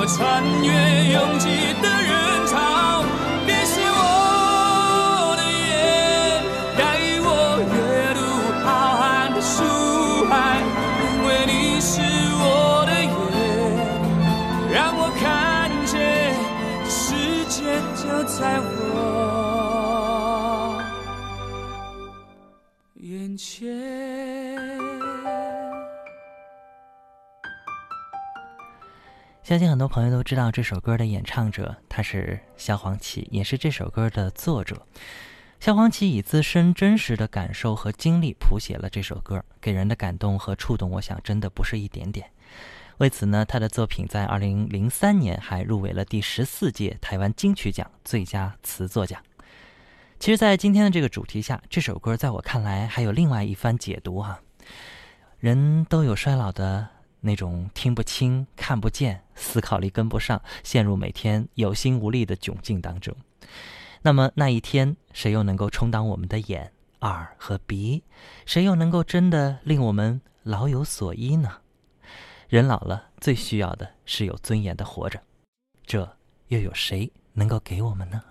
我穿越拥挤的人潮你是我的眼带我阅读浩瀚的书海。因为你是我的眼让我看见这世界就在相信很多朋友都知道这首歌的演唱者，他是萧煌奇，也是这首歌的作者。萧煌奇以自身真实的感受和经历谱写了这首歌，给人的感动和触动，我想真的不是一点点。为此呢，他的作品在二零零三年还入围了第十四届台湾金曲奖最佳词作奖。其实，在今天的这个主题下，这首歌在我看来还有另外一番解读哈。人都有衰老的。那种听不清、看不见、思考力跟不上，陷入每天有心无力的窘境当中。那么那一天，谁又能够充当我们的眼、耳和鼻？谁又能够真的令我们老有所依呢？人老了，最需要的是有尊严的活着，这又有谁能够给我们呢？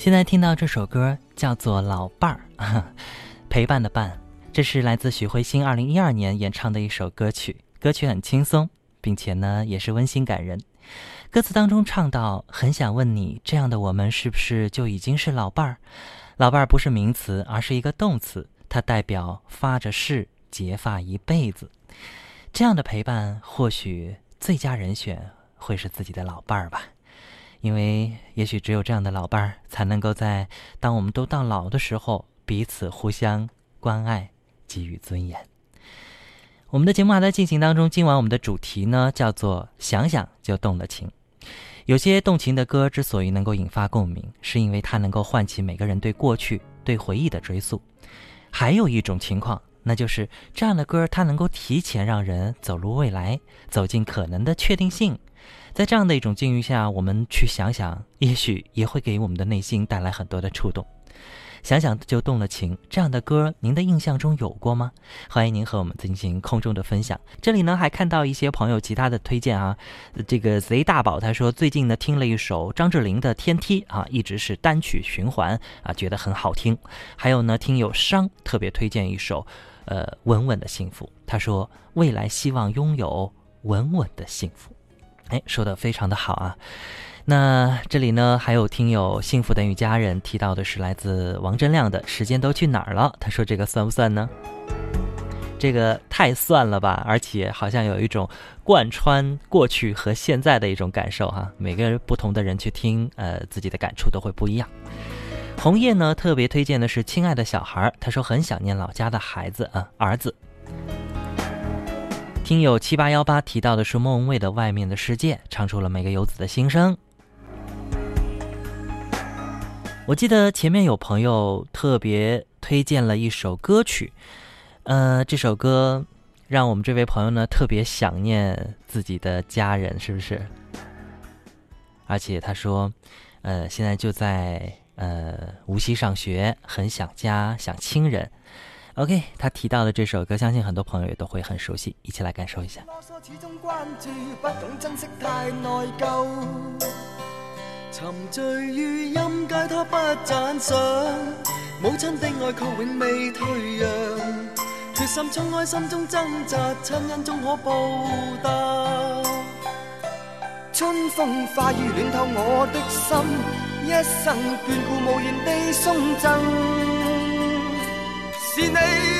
现在听到这首歌叫做《老伴儿》，陪伴的伴，这是来自许慧欣二零一二年演唱的一首歌曲。歌曲很轻松，并且呢也是温馨感人。歌词当中唱到：“很想问你，这样的我们是不是就已经是老伴儿？老伴儿不是名词，而是一个动词，它代表发着誓结发一辈子。这样的陪伴，或许最佳人选会是自己的老伴儿吧。”因为也许只有这样的老伴儿，才能够在当我们都到老的时候，彼此互相关爱，给予尊严。我们的节目还在进行当中，今晚我们的主题呢叫做“想想就动了情”。有些动情的歌之所以能够引发共鸣，是因为它能够唤起每个人对过去、对回忆的追溯。还有一种情况，那就是这样的歌，它能够提前让人走入未来，走进可能的确定性。在这样的一种境遇下，我们去想想，也许也会给我们的内心带来很多的触动。想想就动了情，这样的歌，您的印象中有过吗？欢迎您和我们进行空中的分享。这里呢，还看到一些朋友其他的推荐啊。这个贼大宝他说，最近呢听了一首张智霖的《天梯》啊，一直是单曲循环啊，觉得很好听。还有呢，听友商特别推荐一首，呃，稳稳的幸福。他说，未来希望拥有稳稳的幸福。哎，说的非常的好啊！那这里呢，还有听友幸福等于家人提到的是来自王铮亮的《时间都去哪儿了》。他说这个算不算呢？这个太算了吧！而且好像有一种贯穿过去和现在的一种感受哈。每个不同的人去听，呃，自己的感触都会不一样。红叶呢，特别推荐的是《亲爱的小孩》，他说很想念老家的孩子啊，儿子。听友七八幺八提到的是莫文蔚的《外面的世界》，唱出了每个游子的心声。我记得前面有朋友特别推荐了一首歌曲，呃，这首歌让我们这位朋友呢特别想念自己的家人，是不是？而且他说，呃，现在就在呃无锡上学，很想家，想亲人。OK，他提到的这首歌，相信很多朋友也都会很熟悉，一起来感受一下。沉醉于音阶，他不赞赏。母亲的爱却永未退让，决心冲开心中挣扎，亲恩终可报答。春风化雨暖透我的心，一生眷顾无言地送赠。是你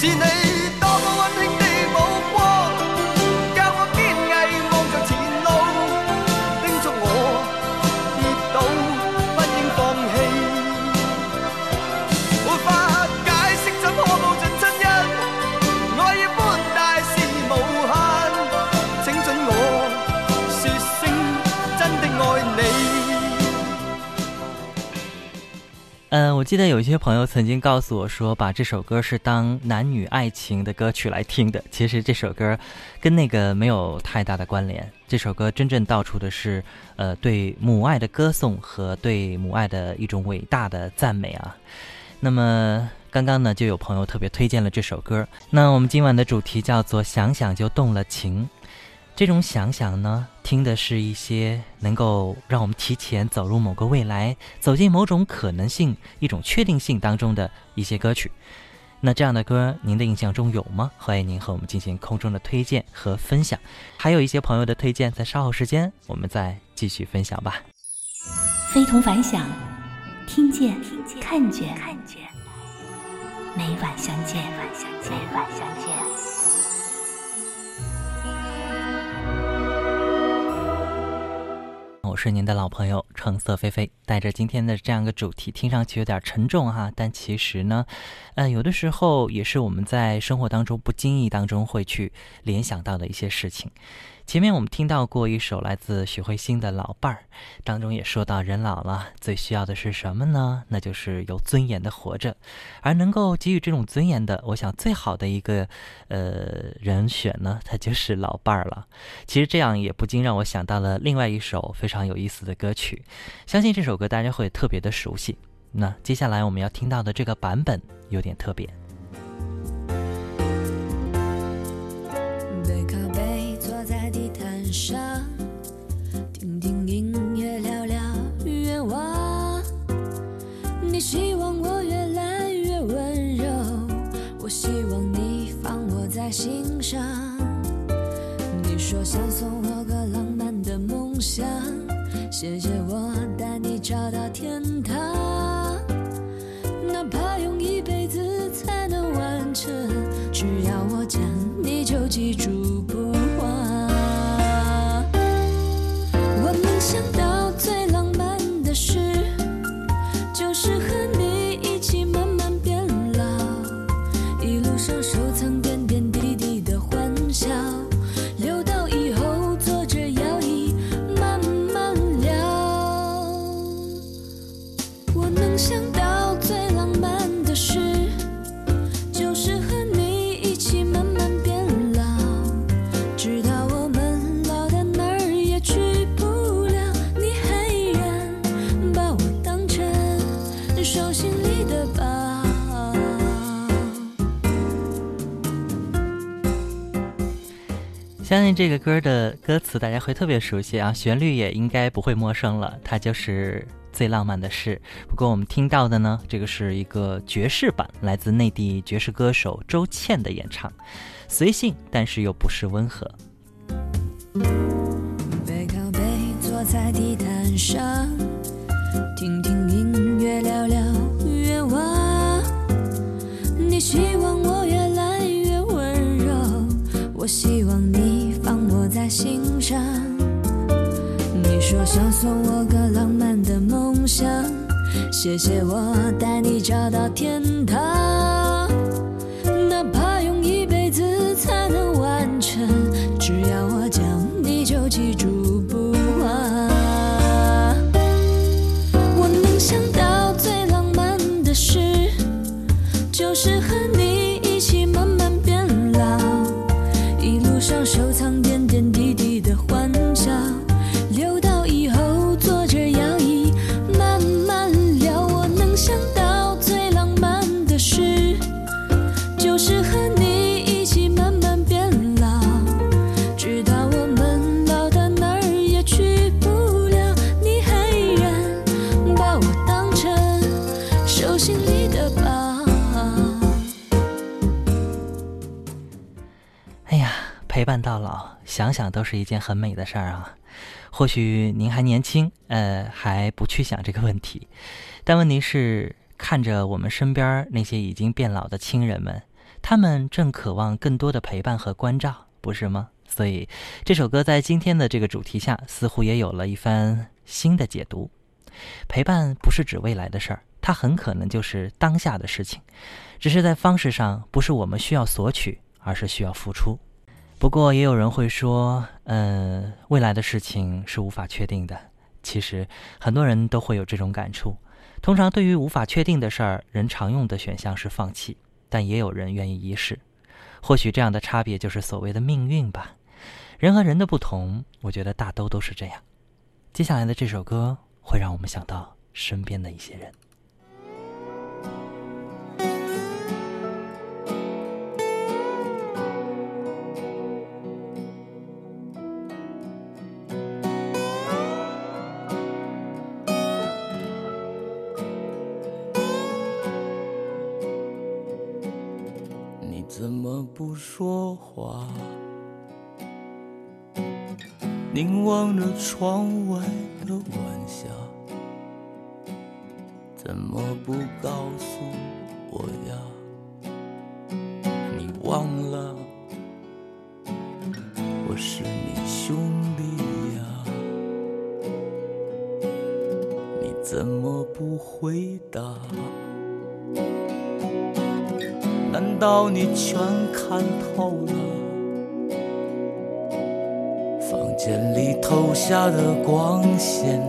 是你多么温馨的记得有一些朋友曾经告诉我说，把这首歌是当男女爱情的歌曲来听的。其实这首歌跟那个没有太大的关联。这首歌真正道出的是，呃，对母爱的歌颂和对母爱的一种伟大的赞美啊。那么刚刚呢，就有朋友特别推荐了这首歌。那我们今晚的主题叫做“想想就动了情”。这种想想呢，听的是一些能够让我们提前走入某个未来，走进某种可能性、一种确定性当中的一些歌曲。那这样的歌，您的印象中有吗？欢迎您和我们进行空中的推荐和分享。还有一些朋友的推荐，在稍后时间我们再继续分享吧。非同凡响，听见，看见，每晚相见，每晚相见。我是您的老朋友橙色菲菲，带着今天的这样一个主题，听上去有点沉重哈，但其实呢，呃，有的时候也是我们在生活当中不经意当中会去联想到的一些事情。前面我们听到过一首来自许慧欣的《老伴儿》，当中也说到，人老了最需要的是什么呢？那就是有尊严的活着，而能够给予这种尊严的，我想最好的一个呃人选呢，他就是老伴儿了。其实这样也不禁让我想到了另外一首非常有意思的歌曲，相信这首歌大家会特别的熟悉。那接下来我们要听到的这个版本有点特别。梦想，谢谢我带你找到天堂。哪怕用一辈子才能完成，只要我讲，你就记住这个歌的歌词大家会特别熟悉啊，旋律也应该不会陌生了。它就是最浪漫的事。不过我们听到的呢，这个是一个爵士版，来自内地爵士歌手周倩的演唱，随性但是又不失温和。背靠背坐在地毯上，听听音乐，聊聊愿望。你希望我越来越温柔，我希望你在心上。你说想送我个浪漫的梦想，谢谢我带你找到天堂。想都是一件很美的事儿啊。或许您还年轻，呃，还不去想这个问题，但问题是，看着我们身边那些已经变老的亲人们，他们正渴望更多的陪伴和关照，不是吗？所以这首歌在今天的这个主题下，似乎也有了一番新的解读。陪伴不是指未来的事儿，它很可能就是当下的事情，只是在方式上不是我们需要索取，而是需要付出。不过也有人会说，呃，未来的事情是无法确定的。其实很多人都会有这种感触。通常对于无法确定的事儿，人常用的选项是放弃，但也有人愿意一试。或许这样的差别就是所谓的命运吧。人和人的不同，我觉得大都都是这样。接下来的这首歌会让我们想到身边的一些人。怎么不说话？凝望着窗外的晚霞，怎么不告诉我呀？到你全看透了？房间里投下的光线，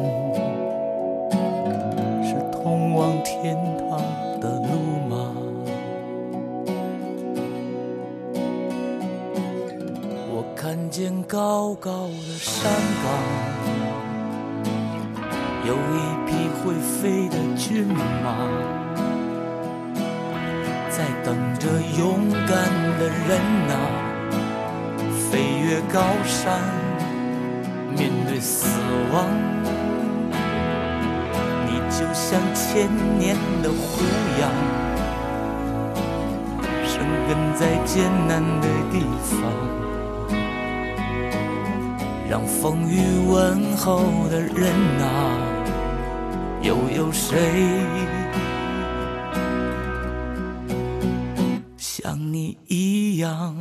是通往天堂的路吗？我看见高高的山岗，有一匹会飞的骏马。在等着勇敢的人呐、飞越高山，面对死亡。你就像千年的胡杨，生根在艰难的地方，让风雨问候的人呐、又有谁？你一样。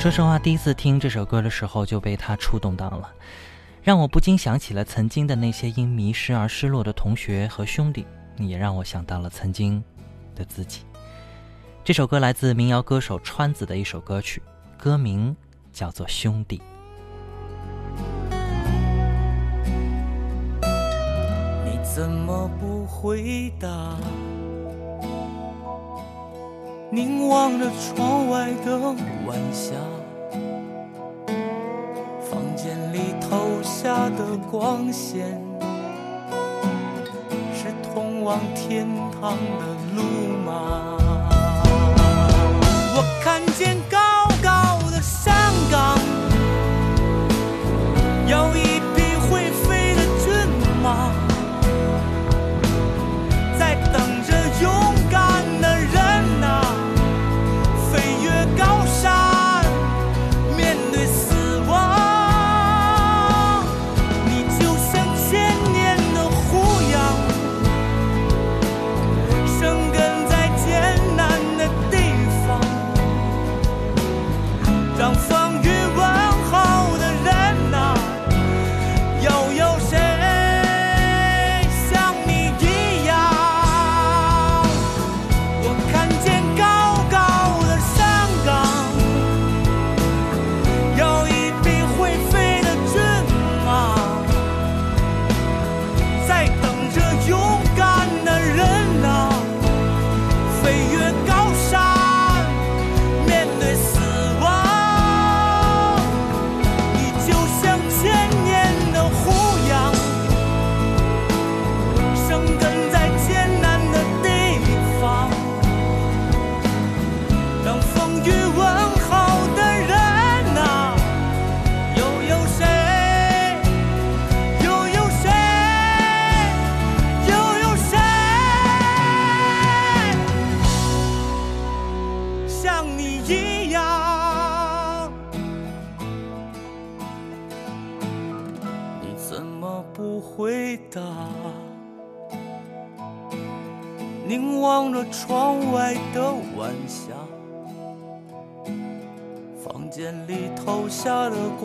说实话，第一次听这首歌的时候就被它触动到了，让我不禁想起了曾经的那些因迷失而失落的同学和兄弟，也让我想到了曾经的自己。这首歌来自民谣歌手川子的一首歌曲，歌名叫做《兄弟》。你怎么不回答？凝望着窗外的晚霞，房间里投下的光线，是通往天堂的路吗？我看见高高的山岗，有一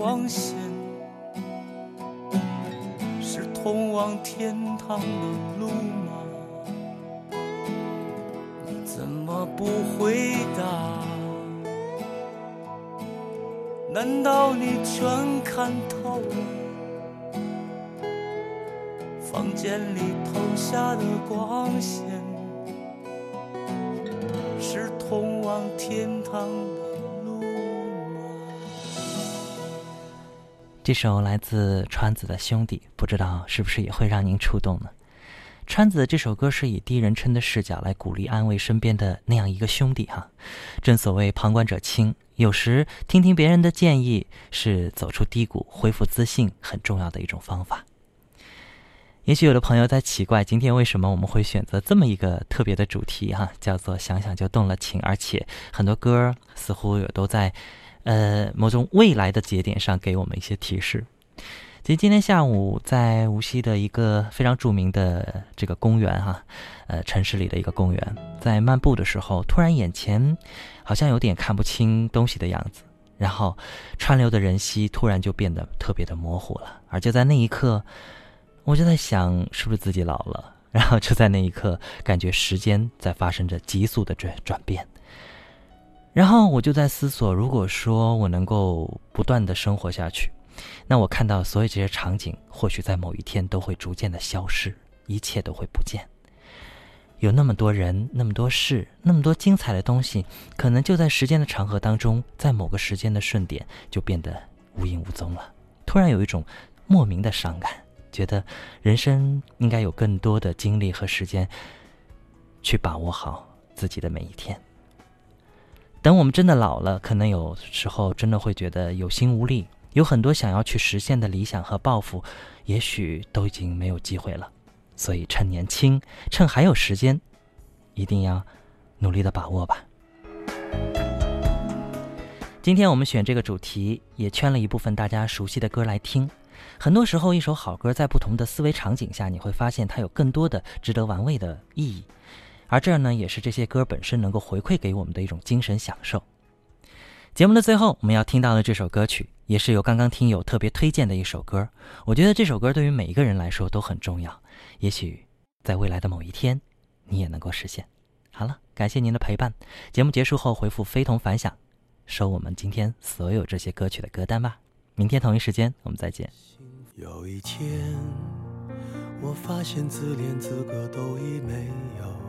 光线，是通往天堂的路吗？你怎么不回答？难道你全看透了？房间里投下的光线，是通往天堂这首来自川子的《兄弟》，不知道是不是也会让您触动呢？川子这首歌是以第一人称的视角来鼓励安慰身边的那样一个兄弟哈。正所谓旁观者清，有时听听别人的建议是走出低谷、恢复自信很重要的一种方法。也许有的朋友在奇怪，今天为什么我们会选择这么一个特别的主题哈，叫做“想想就动了情”，而且很多歌似乎也都在，呃，某种未来的节点上给我们一些提示。其实今天下午在无锡的一个非常著名的这个公园哈，呃，城市里的一个公园，在漫步的时候，突然眼前好像有点看不清东西的样子，然后川流的人溪突然就变得特别的模糊了，而就在那一刻。我就在想，是不是自己老了？然后就在那一刻，感觉时间在发生着急速的转转变。然后我就在思索，如果说我能够不断的生活下去，那我看到所有这些场景，或许在某一天都会逐渐的消失，一切都会不见。有那么多人，那么多事，那么多精彩的东西，可能就在时间的长河当中，在某个时间的瞬点，就变得无影无踪了。突然有一种莫名的伤感。觉得人生应该有更多的精力和时间，去把握好自己的每一天。等我们真的老了，可能有时候真的会觉得有心无力，有很多想要去实现的理想和抱负，也许都已经没有机会了。所以趁年轻，趁还有时间，一定要努力的把握吧。今天我们选这个主题，也圈了一部分大家熟悉的歌来听。很多时候，一首好歌在不同的思维场景下，你会发现它有更多的值得玩味的意义。而这儿呢，也是这些歌本身能够回馈给我们的一种精神享受。节目的最后，我们要听到的这首歌曲，也是由刚刚听友特别推荐的一首歌。我觉得这首歌对于每一个人来说都很重要。也许在未来的某一天，你也能够实现。好了，感谢您的陪伴。节目结束后，回复“非同凡响”，收我们今天所有这些歌曲的歌单吧。明天同一时间，我们再见。有一天，我发现自怜资格都已没有，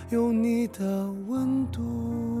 有你的温度。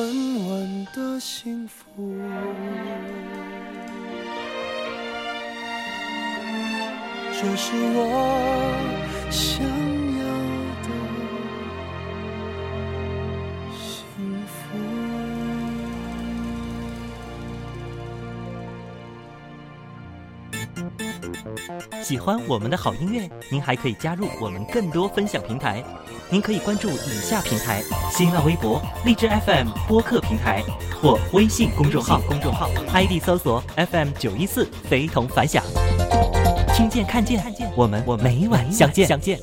的幸福。这是我想喜欢我们的好音乐，您还可以加入我们更多分享平台。您可以关注以下平台：新浪微博、荔枝 FM 播客平台或微信公众号。公众号 ID 搜索 FM 九一四，非同凡响。听见看见，我们我每晚相见相见。